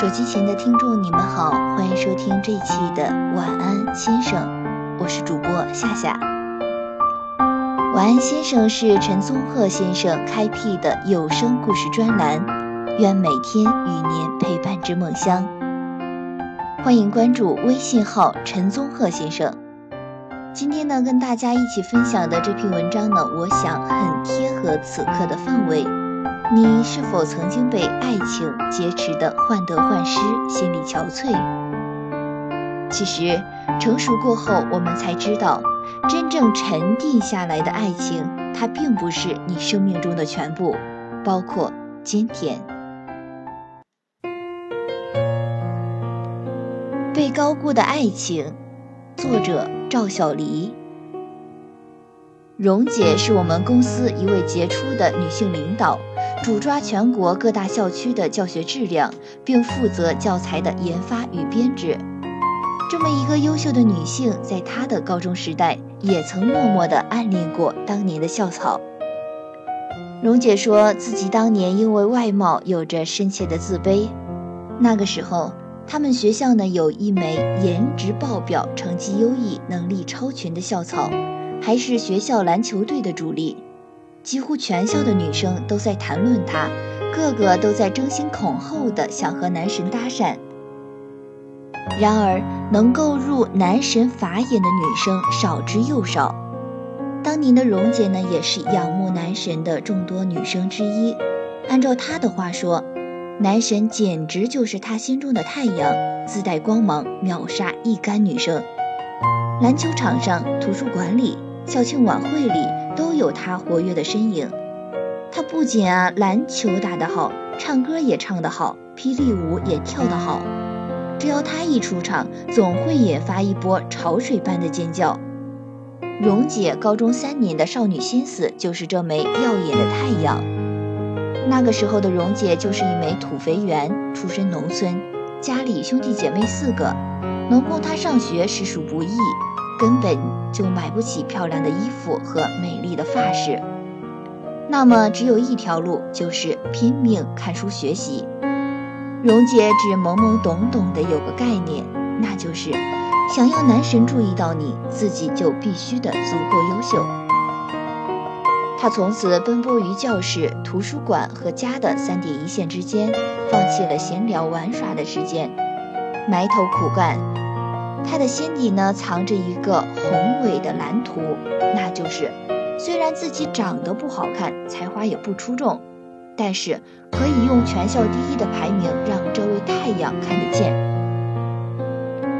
手机前的听众，你们好，欢迎收听这一期的晚安先生，我是主播夏夏。晚安先生是陈宗鹤先生开辟的有声故事专栏，愿每天与您陪伴之梦乡。欢迎关注微信号陈宗鹤先生。今天呢，跟大家一起分享的这篇文章呢，我想很贴合此刻的氛围。你是否曾经被爱情劫持的患得患失，心力憔悴？其实成熟过后，我们才知道，真正沉淀下来的爱情，它并不是你生命中的全部，包括今天。被高估的爱情，作者赵小黎。蓉姐是我们公司一位杰出的女性领导。主抓全国各大校区的教学质量，并负责教材的研发与编制。这么一个优秀的女性，在她的高中时代，也曾默默地暗恋过当年的校草。蓉姐说自己当年因为外貌有着深切的自卑。那个时候，他们学校呢有一枚颜值爆表、成绩优异、能力超群的校草，还是学校篮球队的主力。几乎全校的女生都在谈论他，个个都在争先恐后的想和男神搭讪。然而，能够入男神法眼的女生少之又少。当年的蓉姐呢，也是仰慕男神的众多女生之一。按照她的话说，男神简直就是她心中的太阳，自带光芒，秒杀一干女生。篮球场上、图书馆里、校庆晚会里。都有他活跃的身影。他不仅啊篮球打得好，唱歌也唱得好，霹雳舞也跳得好。只要他一出场，总会引发一波潮水般的尖叫。蓉姐高中三年的少女心思就是这枚耀眼的太阳。那个时候的蓉姐就是一枚土肥圆，出身农村，家里兄弟姐妹四个，能供她上学实属不易。根本就买不起漂亮的衣服和美丽的发饰，那么只有一条路，就是拼命看书学习。蓉姐只懵懵懂懂的有个概念，那就是想要男神注意到你，自己就必须的足够优秀。她从此奔波于教室、图书馆和家的三点一线之间，放弃了闲聊玩耍的时间，埋头苦干。他的心底呢，藏着一个宏伟的蓝图，那就是虽然自己长得不好看，才华也不出众，但是可以用全校第一的排名让这位太阳看得见。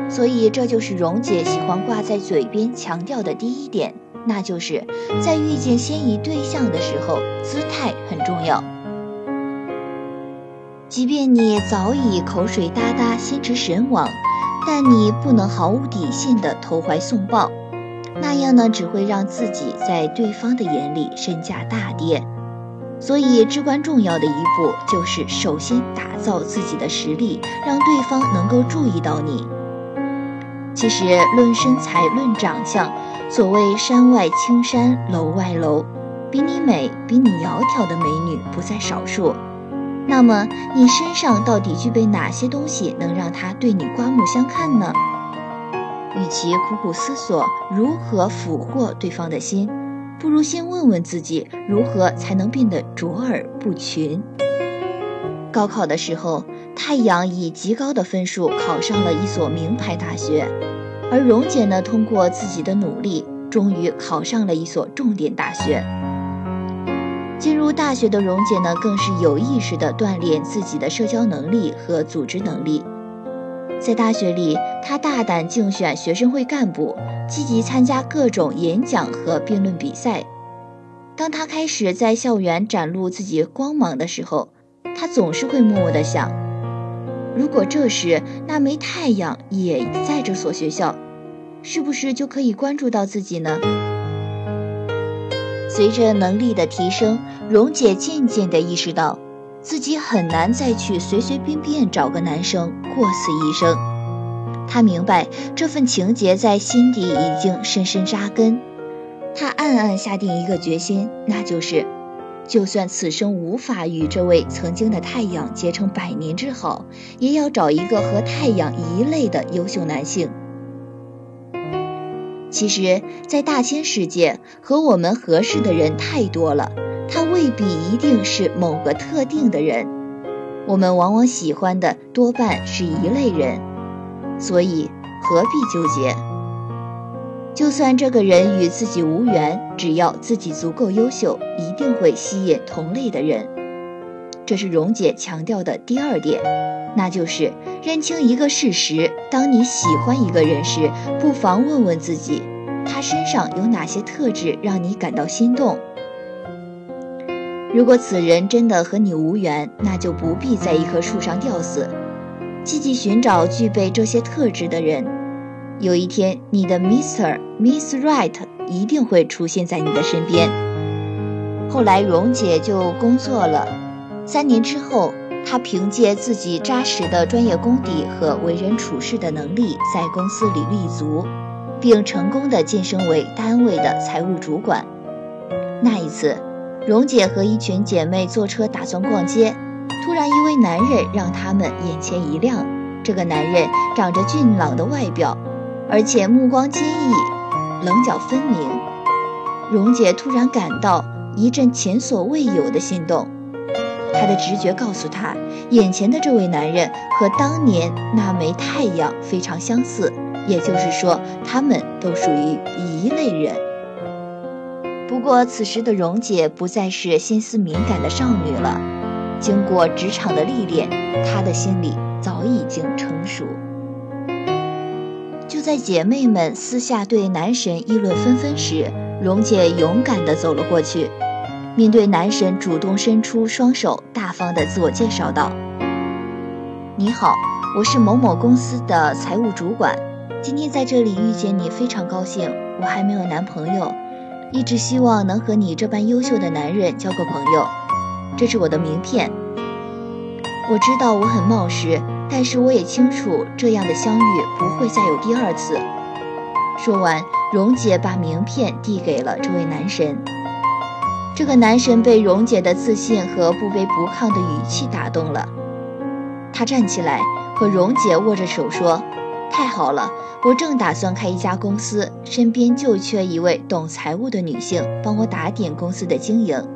所以，这就是蓉姐喜欢挂在嘴边强调的第一点，那就是在遇见心仪对象的时候，姿态很重要。即便你早已口水哒哒，心驰神往。但你不能毫无底线的投怀送抱，那样呢只会让自己在对方的眼里身价大跌。所以至关重要的一步就是首先打造自己的实力，让对方能够注意到你。其实论身材论长相，所谓山外青山楼外楼，比你美比你窈窕的美女不在少数。那么你身上到底具备哪些东西能让他对你刮目相看呢？与其苦苦思索如何俘获对方的心，不如先问问自己如何才能变得卓尔不群。高考的时候，太阳以极高的分数考上了一所名牌大学，而蓉姐呢，通过自己的努力，终于考上了一所重点大学。进入大学的蓉姐呢，更是有意识地锻炼自己的社交能力和组织能力。在大学里，她大胆竞选学生会干部，积极参加各种演讲和辩论比赛。当她开始在校园展露自己光芒的时候，她总是会默默地想：如果这时那枚太阳也在这所学校，是不是就可以关注到自己呢？随着能力的提升，蓉姐渐渐地意识到，自己很难再去随随便便找个男生过此一生。她明白这份情结在心底已经深深扎根，她暗暗下定一个决心，那就是就算此生无法与这位曾经的太阳结成百年之好，也要找一个和太阳一类的优秀男性。其实，在大千世界，和我们合适的人太多了，他未必一定是某个特定的人。我们往往喜欢的多半是一类人，所以何必纠结？就算这个人与自己无缘，只要自己足够优秀，一定会吸引同类的人。这是蓉姐强调的第二点，那就是认清一个事实：当你喜欢一个人时，不妨问问自己，他身上有哪些特质让你感到心动。如果此人真的和你无缘，那就不必在一棵树上吊死，积极寻找具备这些特质的人。有一天，你的 Mr. Miss Right 一定会出现在你的身边。后来，蓉姐就工作了。三年之后，她凭借自己扎实的专业功底和为人处事的能力，在公司里立足，并成功的晋升为单位的财务主管。那一次，蓉姐和一群姐妹坐车打算逛街，突然一位男人让他们眼前一亮。这个男人长着俊朗的外表。而且目光坚毅，棱角分明。蓉姐突然感到一阵前所未有的心动，她的直觉告诉她，眼前的这位男人和当年那枚太阳非常相似，也就是说，他们都属于一类人。不过，此时的蓉姐不再是心思敏感的少女了，经过职场的历练，她的心里早已经成熟。就在姐妹们私下对男神议论纷纷时，蓉姐勇敢地走了过去，面对男神，主动伸出双手，大方地自我介绍道：“你好，我是某某公司的财务主管，今天在这里遇见你非常高兴。我还没有男朋友，一直希望能和你这般优秀的男人交个朋友。这是我的名片。我知道我很冒失。”但是我也清楚，这样的相遇不会再有第二次。说完，蓉姐把名片递给了这位男神。这个男神被蓉姐的自信和不卑不亢的语气打动了，他站起来和蓉姐握着手说：“太好了，我正打算开一家公司，身边就缺一位懂财务的女性，帮我打点公司的经营。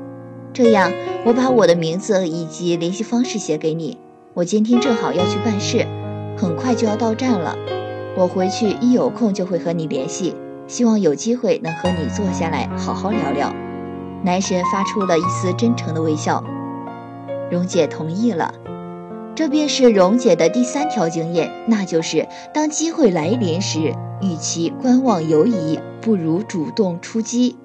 这样，我把我的名字以及联系方式写给你。”我今天正好要去办事，很快就要到站了。我回去一有空就会和你联系，希望有机会能和你坐下来好好聊聊。男神发出了一丝真诚的微笑，蓉姐同意了。这便是蓉姐的第三条经验，那就是当机会来临时，与其观望犹疑，不如主动出击。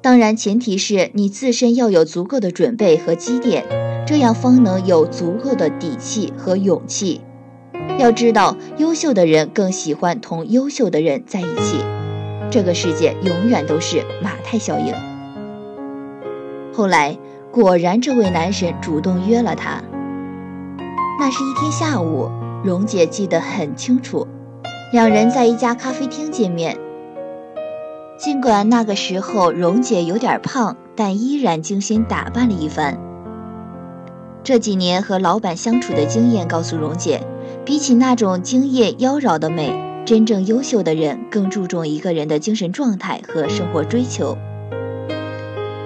当然，前提是你自身要有足够的准备和积淀。这样方能有足够的底气和勇气。要知道，优秀的人更喜欢同优秀的人在一起。这个世界永远都是马太效应。后来，果然这位男神主动约了她。那是一天下午，蓉姐记得很清楚，两人在一家咖啡厅见面。尽管那个时候蓉姐有点胖，但依然精心打扮了一番。这几年和老板相处的经验告诉蓉姐，比起那种惊艳妖娆的美，真正优秀的人更注重一个人的精神状态和生活追求。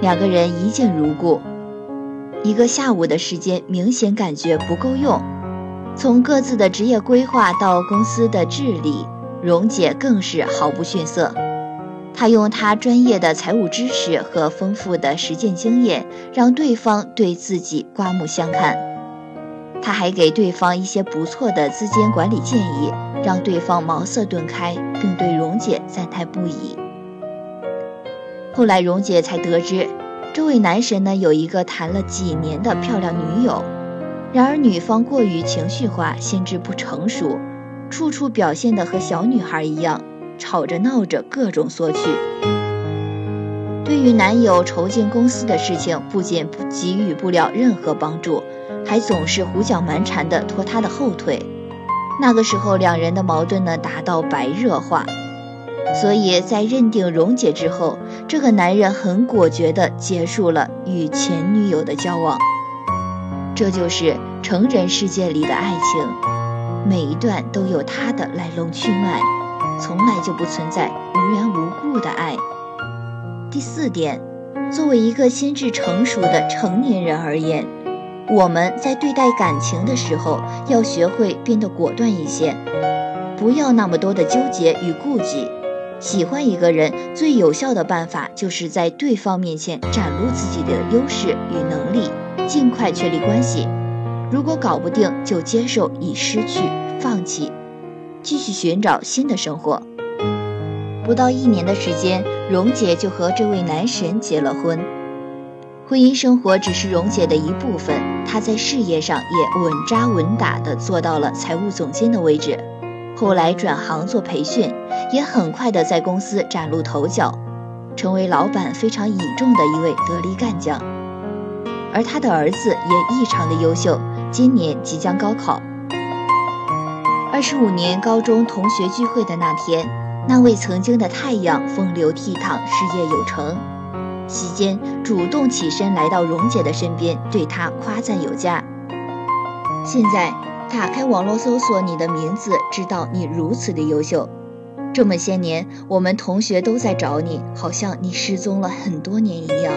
两个人一见如故，一个下午的时间明显感觉不够用。从各自的职业规划到公司的治理，蓉姐更是毫不逊色。他用他专业的财务知识和丰富的实践经验，让对方对自己刮目相看。他还给对方一些不错的资金管理建议，让对方茅塞顿开，并对蓉姐赞叹不已。后来，蓉姐才得知，这位男神呢有一个谈了几年的漂亮女友，然而女方过于情绪化，心智不成熟，处处表现的和小女孩一样。吵着闹着，各种索取。对于男友筹建公司的事情，不仅不给予不了任何帮助，还总是胡搅蛮缠的拖他的后腿。那个时候，两人的矛盾呢达到白热化。所以在认定溶解之后，这个男人很果决地结束了与前女友的交往。这就是成人世界里的爱情，每一段都有它的来龙去脉，从来就不存在无缘无故的爱。第四点，作为一个心智成熟的成年人而言，我们在对待感情的时候，要学会变得果断一些，不要那么多的纠结与顾忌。喜欢一个人最有效的办法，就是在对方面前展露自己的优势与能力，尽快确立关系。如果搞不定，就接受已失去，放弃，继续寻找新的生活。不到一年的时间，蓉姐就和这位男神结了婚。婚姻生活只是蓉姐的一部分，她在事业上也稳扎稳打地做到了财务总监的位置。后来转行做培训，也很快的在公司崭露头角，成为老板非常倚重的一位得力干将。而他的儿子也异常的优秀，今年即将高考。二十五年高中同学聚会的那天，那位曾经的太阳风流倜傥，事业有成，席间主动起身来到蓉姐的身边，对她夸赞有加。现在。打开网络搜索你的名字，知道你如此的优秀。这么些年，我们同学都在找你，好像你失踪了很多年一样。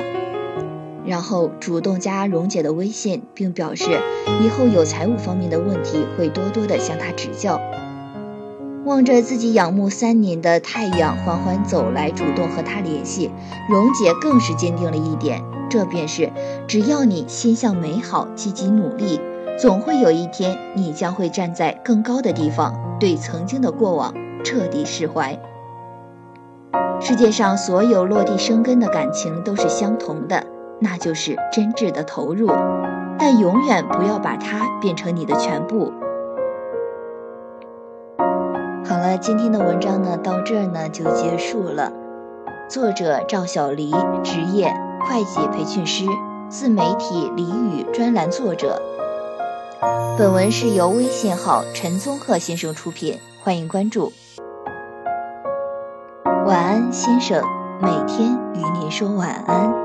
然后主动加蓉姐的微信，并表示以后有财务方面的问题会多多的向她指教。望着自己仰慕三年的太阳缓缓走来，主动和他联系，蓉姐更是坚定了一点，这便是只要你心向美好，积极努力。总会有一天，你将会站在更高的地方，对曾经的过往彻底释怀。世界上所有落地生根的感情都是相同的，那就是真挚的投入，但永远不要把它变成你的全部。好了，今天的文章呢，到这儿呢就结束了。作者赵小黎，职业会计培训师，自媒体俚语专栏作者。本文是由微信号陈宗鹤先生出品，欢迎关注。晚安，先生，每天与您说晚安。